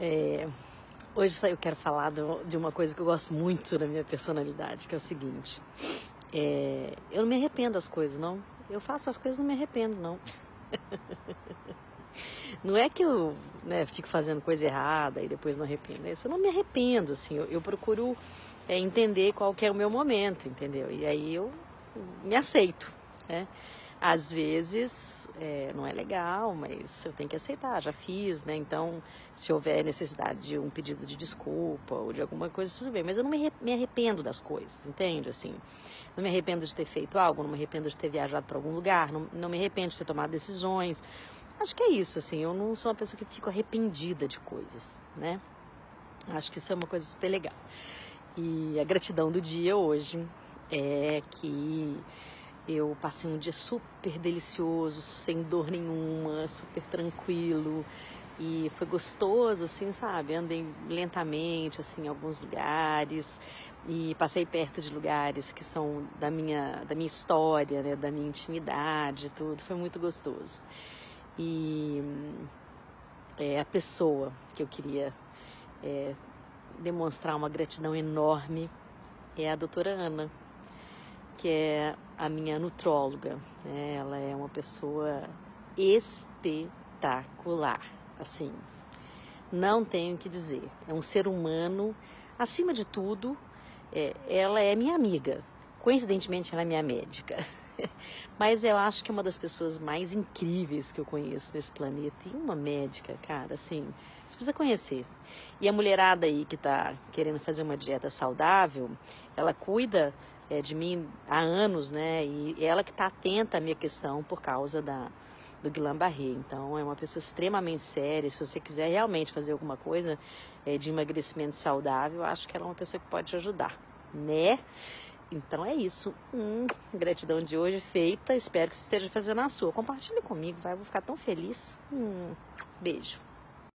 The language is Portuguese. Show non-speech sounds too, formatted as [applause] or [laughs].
É, hoje eu quero falar do, de uma coisa que eu gosto muito da minha personalidade, que é o seguinte: é, eu não me arrependo das coisas, não. Eu faço as coisas e não me arrependo, não. [laughs] Não é que eu né, fico fazendo coisa errada e depois não arrependo. Isso eu não me arrependo, assim. Eu, eu procuro é, entender qual que é o meu momento, entendeu? E aí eu me aceito, né? Às vezes é, não é legal, mas eu tenho que aceitar, já fiz, né? Então, se houver necessidade de um pedido de desculpa ou de alguma coisa, tudo bem. Mas eu não me, arrependo das coisas, entende? Assim, não me arrependo de ter feito algo, não me arrependo de ter viajado para algum lugar, não, não me arrependo de ter tomado decisões. Acho que é isso, assim. Eu não sou uma pessoa que fico arrependida de coisas, né? Acho que isso é uma coisa super legal. E a gratidão do dia hoje é que eu passei um dia super delicioso, sem dor nenhuma, super tranquilo. E foi gostoso, assim, sabe? Andei lentamente, assim, em alguns lugares. E passei perto de lugares que são da minha, da minha história, né? Da minha intimidade, tudo. Foi muito gostoso. E é a pessoa que eu queria é, demonstrar uma gratidão enorme é a doutora Ana que é a minha nutróloga. Né? Ela é uma pessoa espetacular, assim. Não tenho o que dizer. É um ser humano, acima de tudo, é, ela é minha amiga. Coincidentemente, ela é minha médica. [laughs] [laughs] Mas eu acho que é uma das pessoas mais incríveis que eu conheço nesse planeta. E uma médica, cara, assim, você precisa conhecer. E a mulherada aí que está querendo fazer uma dieta saudável, ela cuida é, de mim há anos, né? E ela que está atenta à minha questão por causa da, do Guillain-Barré. Então, é uma pessoa extremamente séria. Se você quiser realmente fazer alguma coisa é, de emagrecimento saudável, acho que ela é uma pessoa que pode te ajudar, né? Então é isso. Hum, gratidão de hoje feita. Espero que você esteja fazendo a sua. Compartilhe comigo, vai. Eu vou ficar tão feliz. Hum, beijo.